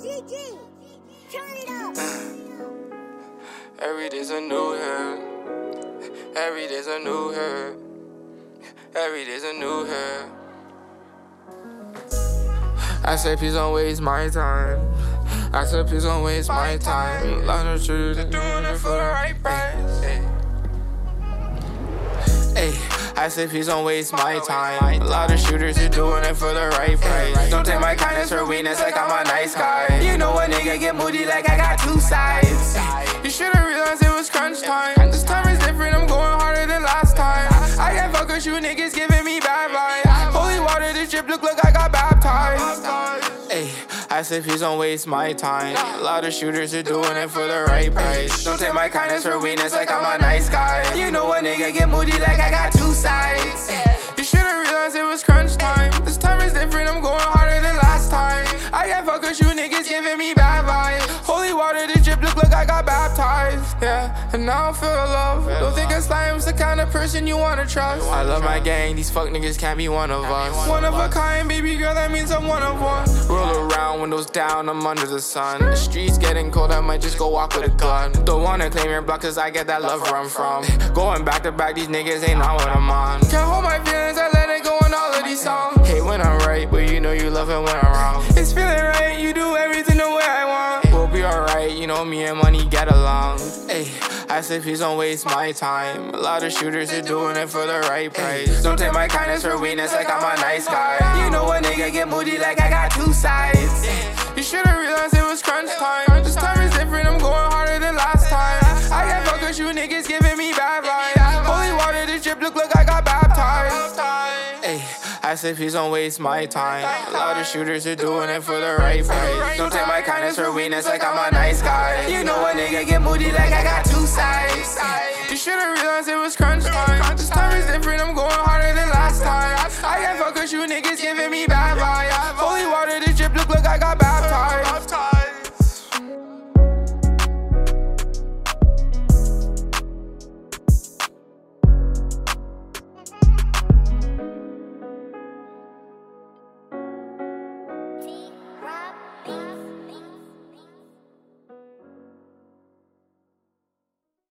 GG. Turn it up. Every day's a new hurt. Every day's a new hurt. Every day's a new hurt. I say please don't waste my time. I said, please don't waste my, my time. Lot of truth, doing it for the right price. Hey. I say please don't waste my time. A lot of shooters are doing it for the right price. Don't take my kindness for weakness like I'm get moody like I got two sides. You should've realized it was crunch time. This time is different, I'm going harder than last time. I can't fuck with you niggas giving me bad vibes. Holy water, this drip look like I got baptized. Hey, I said please don't waste my time. A lot of shooters are doing it for the right price. Don't take my kindness for weakness like I'm a nice guy. You know a nigga get moody like I got two sides. Yeah, and now I feel love. Don't think a slime's the kind of person you wanna trust. I love my gang, these fuck niggas can't be one of us. One of a kind, baby girl, that means I'm one of one. Roll around, windows down, I'm under the sun. The streets getting cold, I might just go walk with a gun. Don't wanna claim your block, cause I get that love where I'm from. Going back to back, these niggas ain't on what I'm on. Can't hold my feelings, I let it go in all of these songs. Hate when I'm right, but you know you love it when I'm wrong. It's feeling right, you do everything the way I want. We'll be alright, you know me and money get along. Hey, I said please don't waste my time. A lot of shooters are doing it for the right price. Don't take my kindness for weakness like I'm a nice guy. You know a nigga get moody like I got two sides. You should've realized it was crunch time. This time is different, I'm going harder than last time. I can't fuck with you niggas giving me bad vibes. Holy water, this drip look like I got baptized. I said please don't waste my time. A lot of shooters are doing it for the right price. Don't take my kindness for weakness like I'm a nice guy. You know a nigga get moody like I got you niggas giving me vibes.